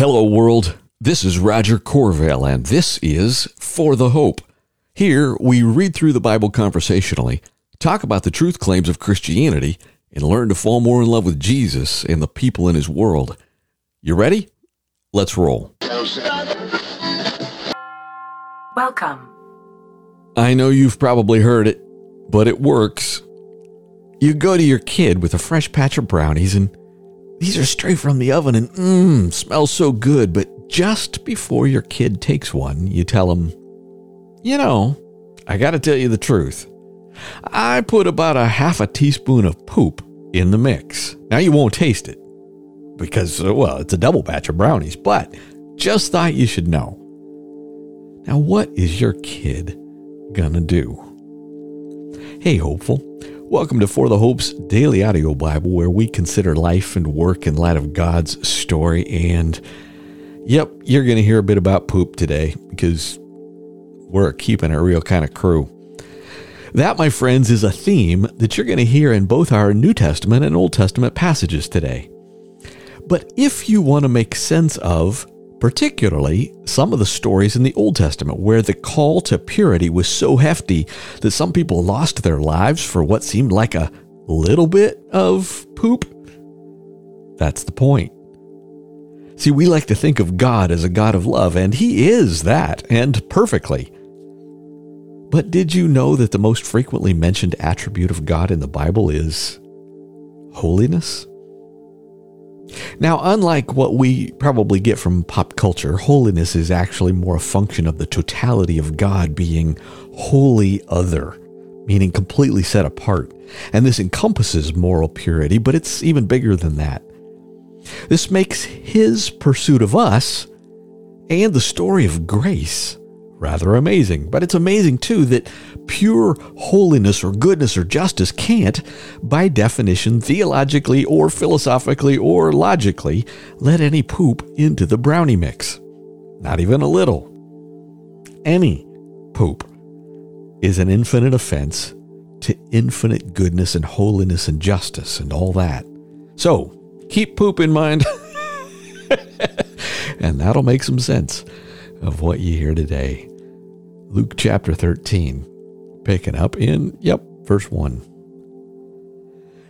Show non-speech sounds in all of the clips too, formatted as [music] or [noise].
Hello, world. This is Roger Corvell, and this is For the Hope. Here, we read through the Bible conversationally, talk about the truth claims of Christianity, and learn to fall more in love with Jesus and the people in his world. You ready? Let's roll. Welcome. I know you've probably heard it, but it works. You go to your kid with a fresh patch of brownies, and these are straight from the oven and mmm, smell so good. But just before your kid takes one, you tell him, You know, I got to tell you the truth. I put about a half a teaspoon of poop in the mix. Now you won't taste it because, uh, well, it's a double batch of brownies, but just thought you should know. Now, what is your kid gonna do? Hey, hopeful. Welcome to For the Hope's daily audio Bible, where we consider life and work in light of God's story. And yep, you're going to hear a bit about poop today because we're keeping a real kind of crew. That, my friends, is a theme that you're going to hear in both our New Testament and Old Testament passages today. But if you want to make sense of particularly some of the stories in the Old Testament where the call to purity was so hefty that some people lost their lives for what seemed like a little bit of poop. That's the point. See, we like to think of God as a God of love, and He is that, and perfectly. But did you know that the most frequently mentioned attribute of God in the Bible is holiness? Now, unlike what we probably get from pop culture, holiness is actually more a function of the totality of God being wholly other, meaning completely set apart. And this encompasses moral purity, but it's even bigger than that. This makes his pursuit of us and the story of grace rather amazing. But it's amazing too that pure holiness or goodness or justice can't, by definition, theologically or philosophically or logically, let any poop into the brownie mix. Not even a little. Any poop is an infinite offense to infinite goodness and holiness and justice and all that. So keep poop in mind. [laughs] and that'll make some sense of what you hear today. Luke chapter 13, picking up in, yep, verse 1.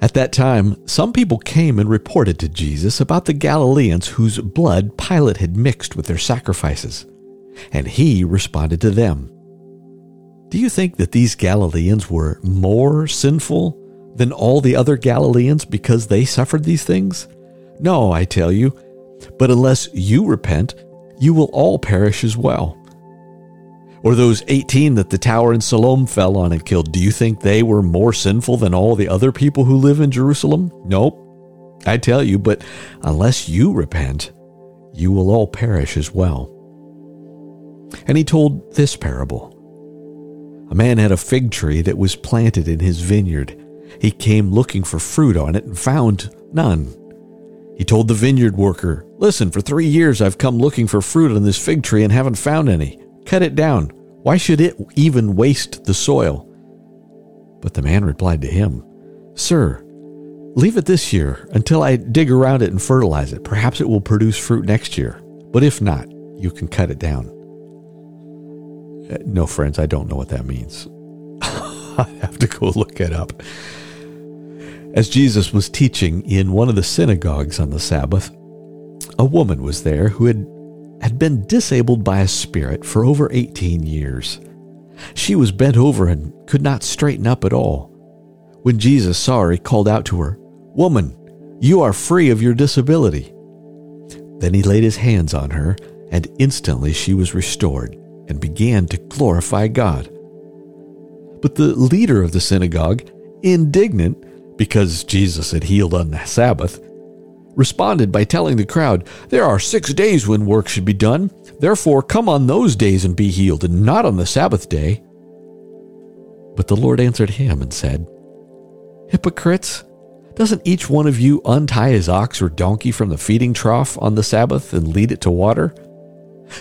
At that time, some people came and reported to Jesus about the Galileans whose blood Pilate had mixed with their sacrifices. And he responded to them Do you think that these Galileans were more sinful than all the other Galileans because they suffered these things? No, I tell you, but unless you repent, you will all perish as well. Or those 18 that the tower in Siloam fell on and killed, do you think they were more sinful than all the other people who live in Jerusalem? Nope. I tell you, but unless you repent, you will all perish as well. And he told this parable A man had a fig tree that was planted in his vineyard. He came looking for fruit on it and found none. He told the vineyard worker, Listen, for three years I've come looking for fruit on this fig tree and haven't found any. Cut it down. Why should it even waste the soil? But the man replied to him, Sir, leave it this year until I dig around it and fertilize it. Perhaps it will produce fruit next year. But if not, you can cut it down. Uh, no, friends, I don't know what that means. [laughs] I have to go look it up. As Jesus was teaching in one of the synagogues on the Sabbath, a woman was there who had had been disabled by a spirit for over 18 years. She was bent over and could not straighten up at all. When Jesus saw her, he called out to her, Woman, you are free of your disability. Then he laid his hands on her, and instantly she was restored and began to glorify God. But the leader of the synagogue, indignant because Jesus had healed on the Sabbath, responded by telling the crowd, There are six days when work should be done. Therefore, come on those days and be healed, and not on the Sabbath day. But the Lord answered him and said, Hypocrites, doesn't each one of you untie his ox or donkey from the feeding trough on the Sabbath and lead it to water?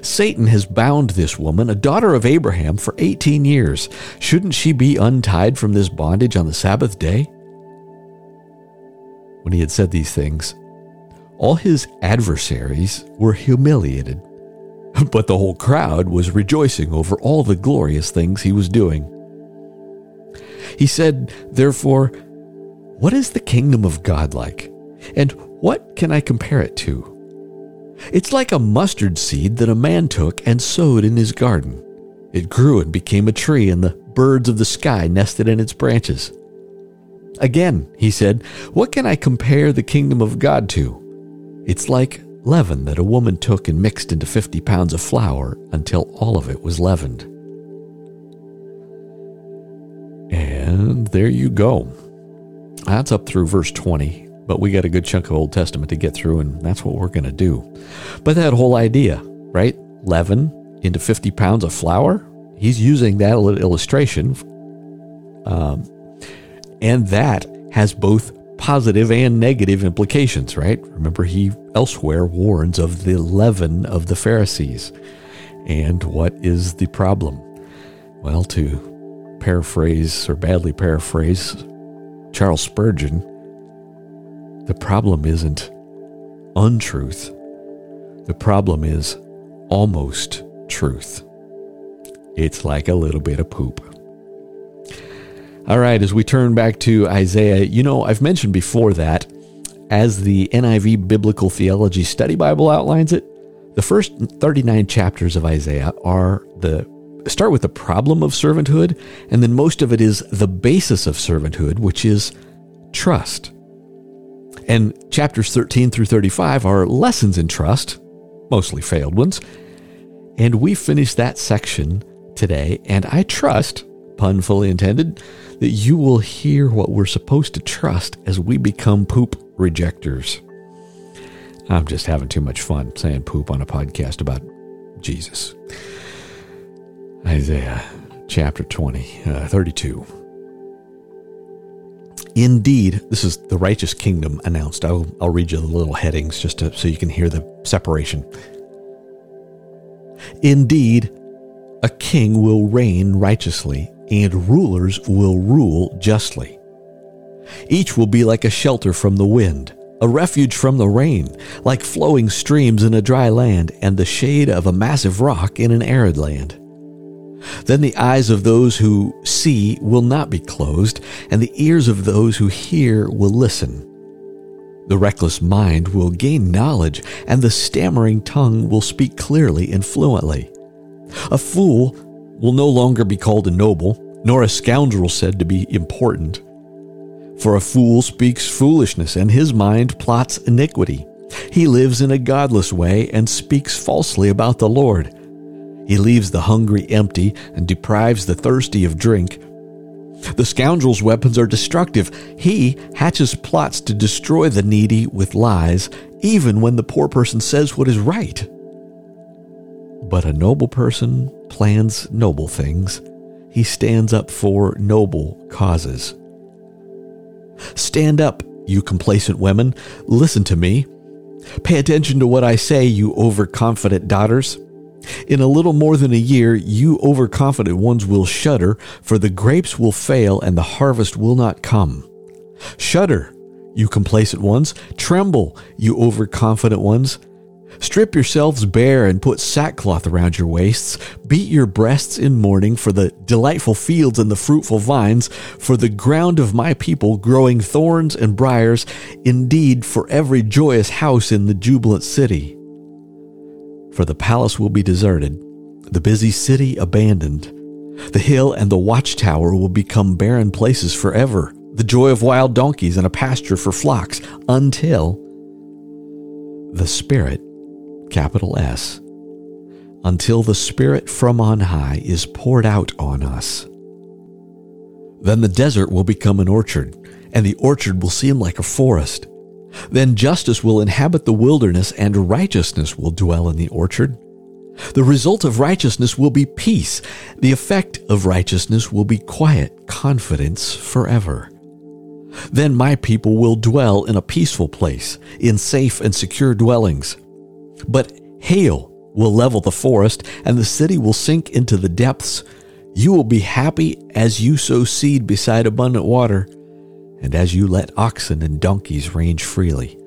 Satan has bound this woman, a daughter of Abraham, for 18 years. Shouldn't she be untied from this bondage on the Sabbath day? When he had said these things, all his adversaries were humiliated, [laughs] but the whole crowd was rejoicing over all the glorious things he was doing. He said, Therefore, what is the kingdom of God like? And what can I compare it to? It's like a mustard seed that a man took and sowed in his garden. It grew and became a tree, and the birds of the sky nested in its branches. Again, he said, What can I compare the kingdom of God to? It's like leaven that a woman took and mixed into 50 pounds of flour until all of it was leavened. And there you go. That's up through verse 20, but we got a good chunk of Old Testament to get through, and that's what we're going to do. But that whole idea, right? Leaven into 50 pounds of flour, he's using that illustration. Um, and that has both positive and negative implications, right? Remember, he elsewhere warns of the leaven of the Pharisees. And what is the problem? Well, to paraphrase or badly paraphrase Charles Spurgeon, the problem isn't untruth, the problem is almost truth. It's like a little bit of poop. All right, as we turn back to Isaiah, you know, I've mentioned before that as the NIV Biblical Theology Study Bible outlines it, the first 39 chapters of Isaiah are the start with the problem of servanthood, and then most of it is the basis of servanthood, which is trust. And chapters 13 through 35 are lessons in trust, mostly failed ones. And we finished that section today, and I trust, pun fully intended, that you will hear what we're supposed to trust as we become poop rejectors. I'm just having too much fun saying poop on a podcast about Jesus. Isaiah chapter 20, uh, 32. Indeed, this is the righteous kingdom announced. I'll, I'll read you the little headings just to, so you can hear the separation. Indeed, a king will reign righteously and rulers will rule justly. Each will be like a shelter from the wind, a refuge from the rain, like flowing streams in a dry land, and the shade of a massive rock in an arid land. Then the eyes of those who see will not be closed, and the ears of those who hear will listen. The reckless mind will gain knowledge, and the stammering tongue will speak clearly and fluently. A fool will no longer be called a noble, nor a scoundrel said to be important. For a fool speaks foolishness, and his mind plots iniquity. He lives in a godless way and speaks falsely about the Lord. He leaves the hungry empty and deprives the thirsty of drink. The scoundrel's weapons are destructive. He hatches plots to destroy the needy with lies, even when the poor person says what is right. But a noble person plans noble things. He stands up for noble causes. Stand up, you complacent women. Listen to me. Pay attention to what I say, you overconfident daughters. In a little more than a year, you overconfident ones will shudder, for the grapes will fail and the harvest will not come. Shudder, you complacent ones. Tremble, you overconfident ones. Strip yourselves bare and put sackcloth around your waists. Beat your breasts in mourning for the delightful fields and the fruitful vines, for the ground of my people growing thorns and briers, indeed, for every joyous house in the jubilant city. For the palace will be deserted, the busy city abandoned. The hill and the watchtower will become barren places forever, the joy of wild donkeys and a pasture for flocks, until the Spirit capital S, until the Spirit from on high is poured out on us. Then the desert will become an orchard, and the orchard will seem like a forest. Then justice will inhabit the wilderness, and righteousness will dwell in the orchard. The result of righteousness will be peace. The effect of righteousness will be quiet confidence forever. Then my people will dwell in a peaceful place, in safe and secure dwellings. But hail will level the forest, and the city will sink into the depths. You will be happy as you sow seed beside abundant water, and as you let oxen and donkeys range freely.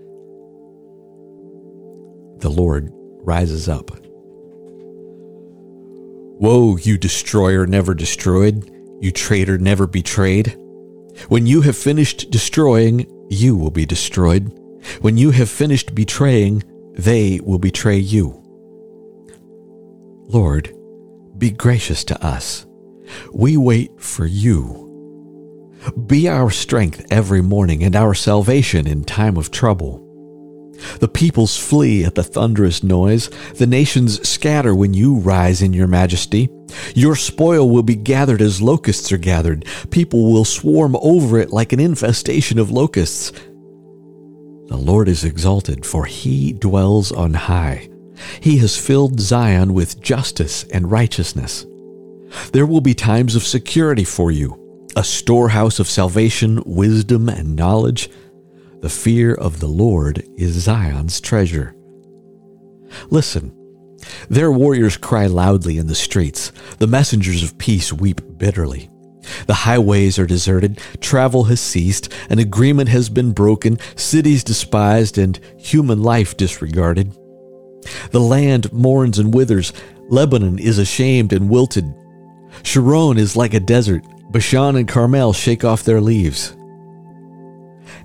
the Lord rises up. Woe, you destroyer never destroyed, you traitor never betrayed. When you have finished destroying, you will be destroyed. When you have finished betraying, they will betray you. Lord, be gracious to us. We wait for you. Be our strength every morning and our salvation in time of trouble. The peoples flee at the thunderous noise. The nations scatter when you rise in your majesty. Your spoil will be gathered as locusts are gathered. People will swarm over it like an infestation of locusts. The Lord is exalted, for he dwells on high. He has filled Zion with justice and righteousness. There will be times of security for you, a storehouse of salvation, wisdom, and knowledge. The fear of the Lord is Zion's treasure. Listen, their warriors cry loudly in the streets. The messengers of peace weep bitterly. The highways are deserted, travel has ceased, an agreement has been broken, cities despised, and human life disregarded. The land mourns and withers, Lebanon is ashamed and wilted. Sharon is like a desert, Bashan and Carmel shake off their leaves.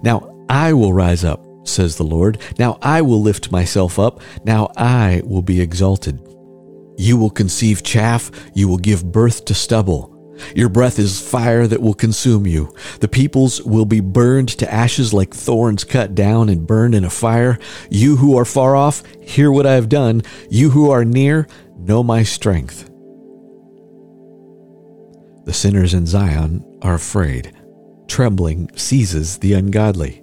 Now I will rise up, says the Lord. Now I will lift myself up. Now I will be exalted. You will conceive chaff. You will give birth to stubble. Your breath is fire that will consume you. The peoples will be burned to ashes like thorns cut down and burned in a fire. You who are far off, hear what I have done. You who are near, know my strength. The sinners in Zion are afraid. Trembling seizes the ungodly.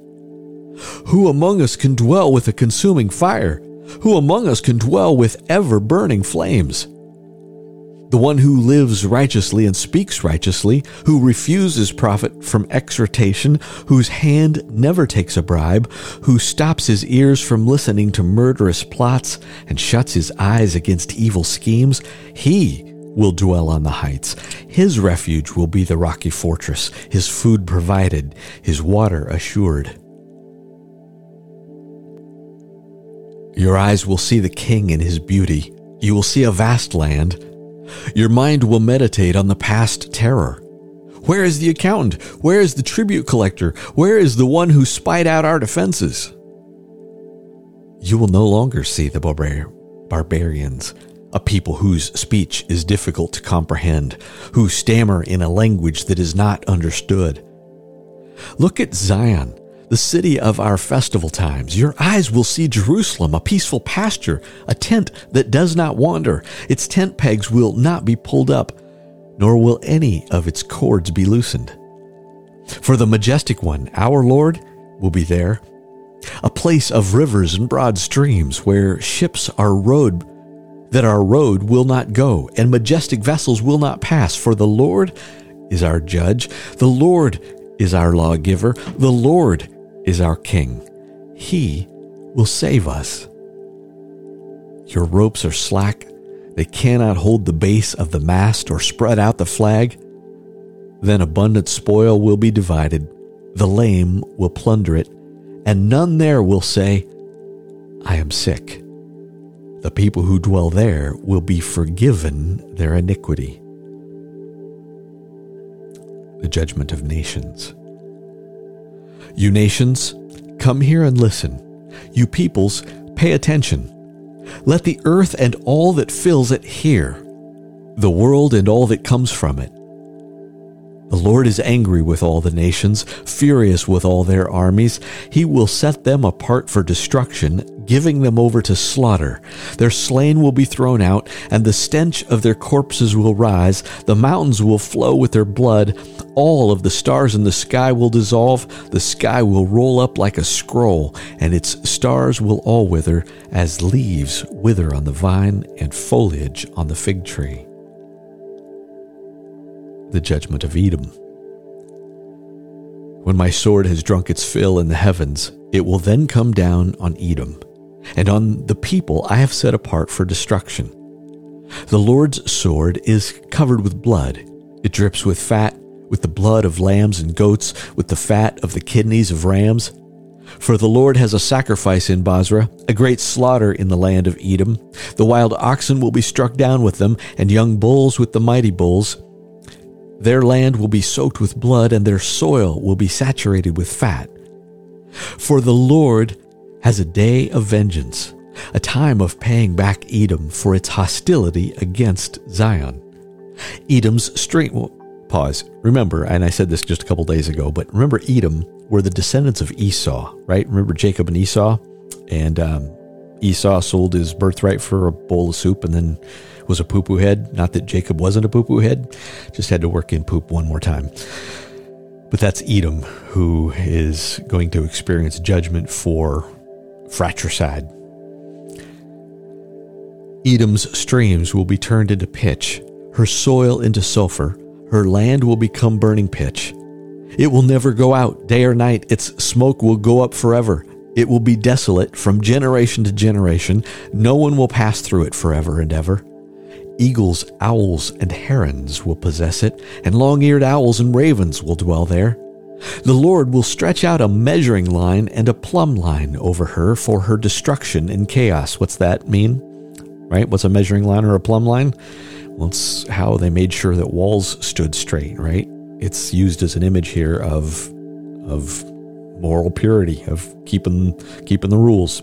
Who among us can dwell with a consuming fire? Who among us can dwell with ever burning flames? The one who lives righteously and speaks righteously, who refuses profit from exhortation, whose hand never takes a bribe, who stops his ears from listening to murderous plots and shuts his eyes against evil schemes, he will dwell on the heights. His refuge will be the rocky fortress, his food provided, his water assured. Your eyes will see the king in his beauty. You will see a vast land. Your mind will meditate on the past terror. Where is the accountant? Where is the tribute collector? Where is the one who spied out our defenses? You will no longer see the barbar- barbarians, a people whose speech is difficult to comprehend, who stammer in a language that is not understood. Look at Zion the city of our festival times. Your eyes will see Jerusalem, a peaceful pasture, a tent that does not wander. Its tent pegs will not be pulled up, nor will any of its cords be loosened. For the majestic one, our Lord, will be there, a place of rivers and broad streams where ships are rowed that our road will not go, and majestic vessels will not pass, for the Lord is our judge, the Lord is our lawgiver, the Lord is our King. He will save us. Your ropes are slack. They cannot hold the base of the mast or spread out the flag. Then abundant spoil will be divided. The lame will plunder it, and none there will say, I am sick. The people who dwell there will be forgiven their iniquity. The judgment of nations. You nations, come here and listen. You peoples, pay attention. Let the earth and all that fills it hear, the world and all that comes from it. The Lord is angry with all the nations, furious with all their armies. He will set them apart for destruction, giving them over to slaughter. Their slain will be thrown out, and the stench of their corpses will rise. The mountains will flow with their blood. All of the stars in the sky will dissolve. The sky will roll up like a scroll, and its stars will all wither, as leaves wither on the vine and foliage on the fig tree the judgment of Edom. When my sword has drunk its fill in the heavens, it will then come down on Edom, and on the people I have set apart for destruction. The Lord's sword is covered with blood. It drips with fat, with the blood of lambs and goats, with the fat of the kidneys of rams. For the Lord has a sacrifice in Bozrah, a great slaughter in the land of Edom. The wild oxen will be struck down with them, and young bulls with the mighty bulls. Their land will be soaked with blood, and their soil will be saturated with fat. For the Lord has a day of vengeance, a time of paying back Edom for its hostility against Zion. Edom's strength. Well, pause. Remember, and I said this just a couple days ago, but remember, Edom were the descendants of Esau, right? Remember Jacob and Esau? And um, Esau sold his birthright for a bowl of soup and then was a poo poo head. Not that Jacob wasn't a poo poo head, just had to work in poop one more time. But that's Edom, who is going to experience judgment for fratricide. Edom's streams will be turned into pitch, her soil into sulfur, her land will become burning pitch. It will never go out day or night, its smoke will go up forever. It will be desolate from generation to generation. No one will pass through it forever and ever. Eagles, owls, and herons will possess it, and long eared owls and ravens will dwell there. The Lord will stretch out a measuring line and a plumb line over her for her destruction and chaos. What's that mean? Right? What's a measuring line or a plumb line? Well, it's how they made sure that walls stood straight, right? It's used as an image here of of moral purity, of keeping keeping the rules.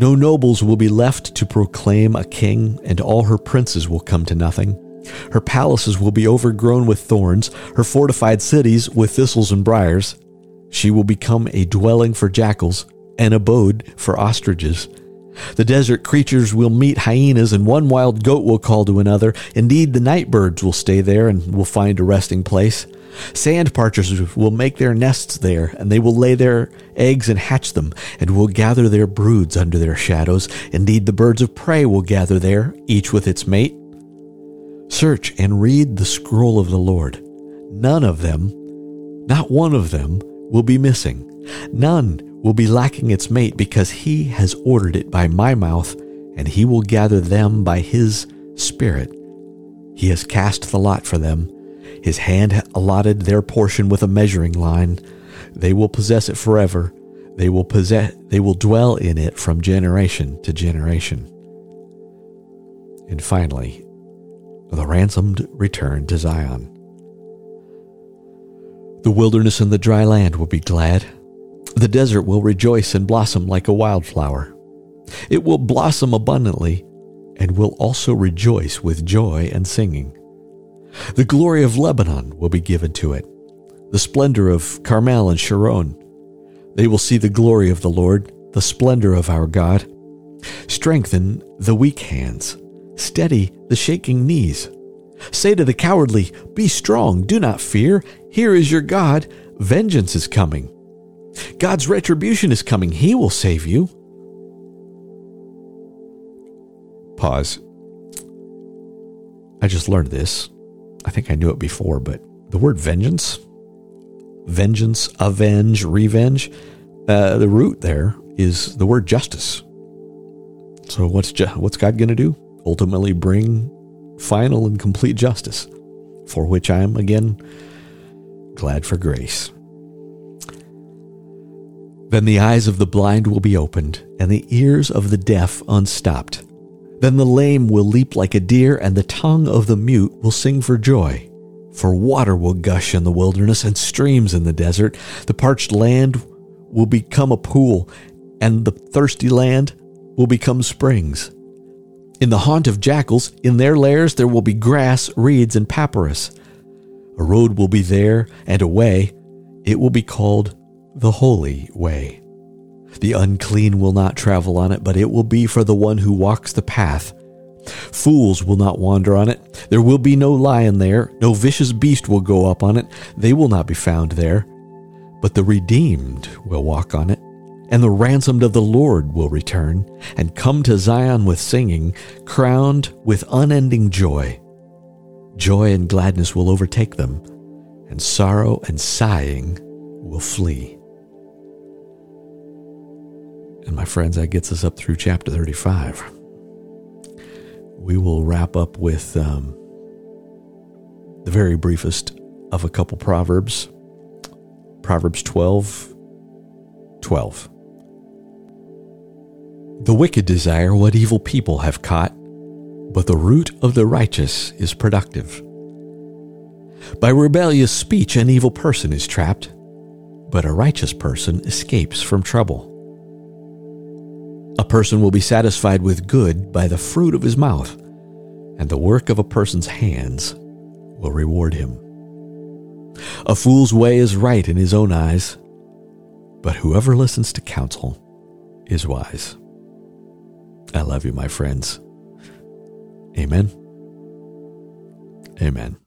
No nobles will be left to proclaim a king, and all her princes will come to nothing. Her palaces will be overgrown with thorns, her fortified cities with thistles and briers. She will become a dwelling for jackals, an abode for ostriches. The desert creatures will meet hyenas, and one wild goat will call to another. Indeed, the night birds will stay there and will find a resting place. Sand partridges will make their nests there, and they will lay their eggs and hatch them, and will gather their broods under their shadows. Indeed, the birds of prey will gather there, each with its mate. Search and read the scroll of the Lord. None of them, not one of them, will be missing. None will be lacking its mate because he has ordered it by my mouth, and he will gather them by his Spirit. He has cast the lot for them. His hand allotted their portion with a measuring line. They will possess it forever. They will possess they will dwell in it from generation to generation. And finally, the ransomed return to Zion. The wilderness and the dry land will be glad. The desert will rejoice and blossom like a wildflower. It will blossom abundantly and will also rejoice with joy and singing. The glory of Lebanon will be given to it, the splendor of Carmel and Sharon. They will see the glory of the Lord, the splendor of our God. Strengthen the weak hands, steady the shaking knees. Say to the cowardly, Be strong, do not fear. Here is your God. Vengeance is coming. God's retribution is coming. He will save you. Pause. I just learned this. I think I knew it before, but the word vengeance, vengeance, avenge, revenge, uh, the root there is the word justice. So what's ju- what's God going to do? Ultimately, bring final and complete justice, for which I am again glad for grace. Then the eyes of the blind will be opened, and the ears of the deaf unstopped. Then the lame will leap like a deer, and the tongue of the mute will sing for joy. For water will gush in the wilderness and streams in the desert. The parched land will become a pool, and the thirsty land will become springs. In the haunt of jackals, in their lairs, there will be grass, reeds, and papyrus. A road will be there and a way. It will be called the holy way. The unclean will not travel on it, but it will be for the one who walks the path. Fools will not wander on it. There will be no lion there, no vicious beast will go up on it. They will not be found there. But the redeemed will walk on it, and the ransomed of the Lord will return, and come to Zion with singing, crowned with unending joy. Joy and gladness will overtake them, and sorrow and sighing will flee. And my friends, that gets us up through chapter 35. We will wrap up with um, the very briefest of a couple proverbs Proverbs 12 12. The wicked desire what evil people have caught, but the root of the righteous is productive. By rebellious speech, an evil person is trapped, but a righteous person escapes from trouble. A person will be satisfied with good by the fruit of his mouth, and the work of a person's hands will reward him. A fool's way is right in his own eyes, but whoever listens to counsel is wise. I love you, my friends. Amen. Amen.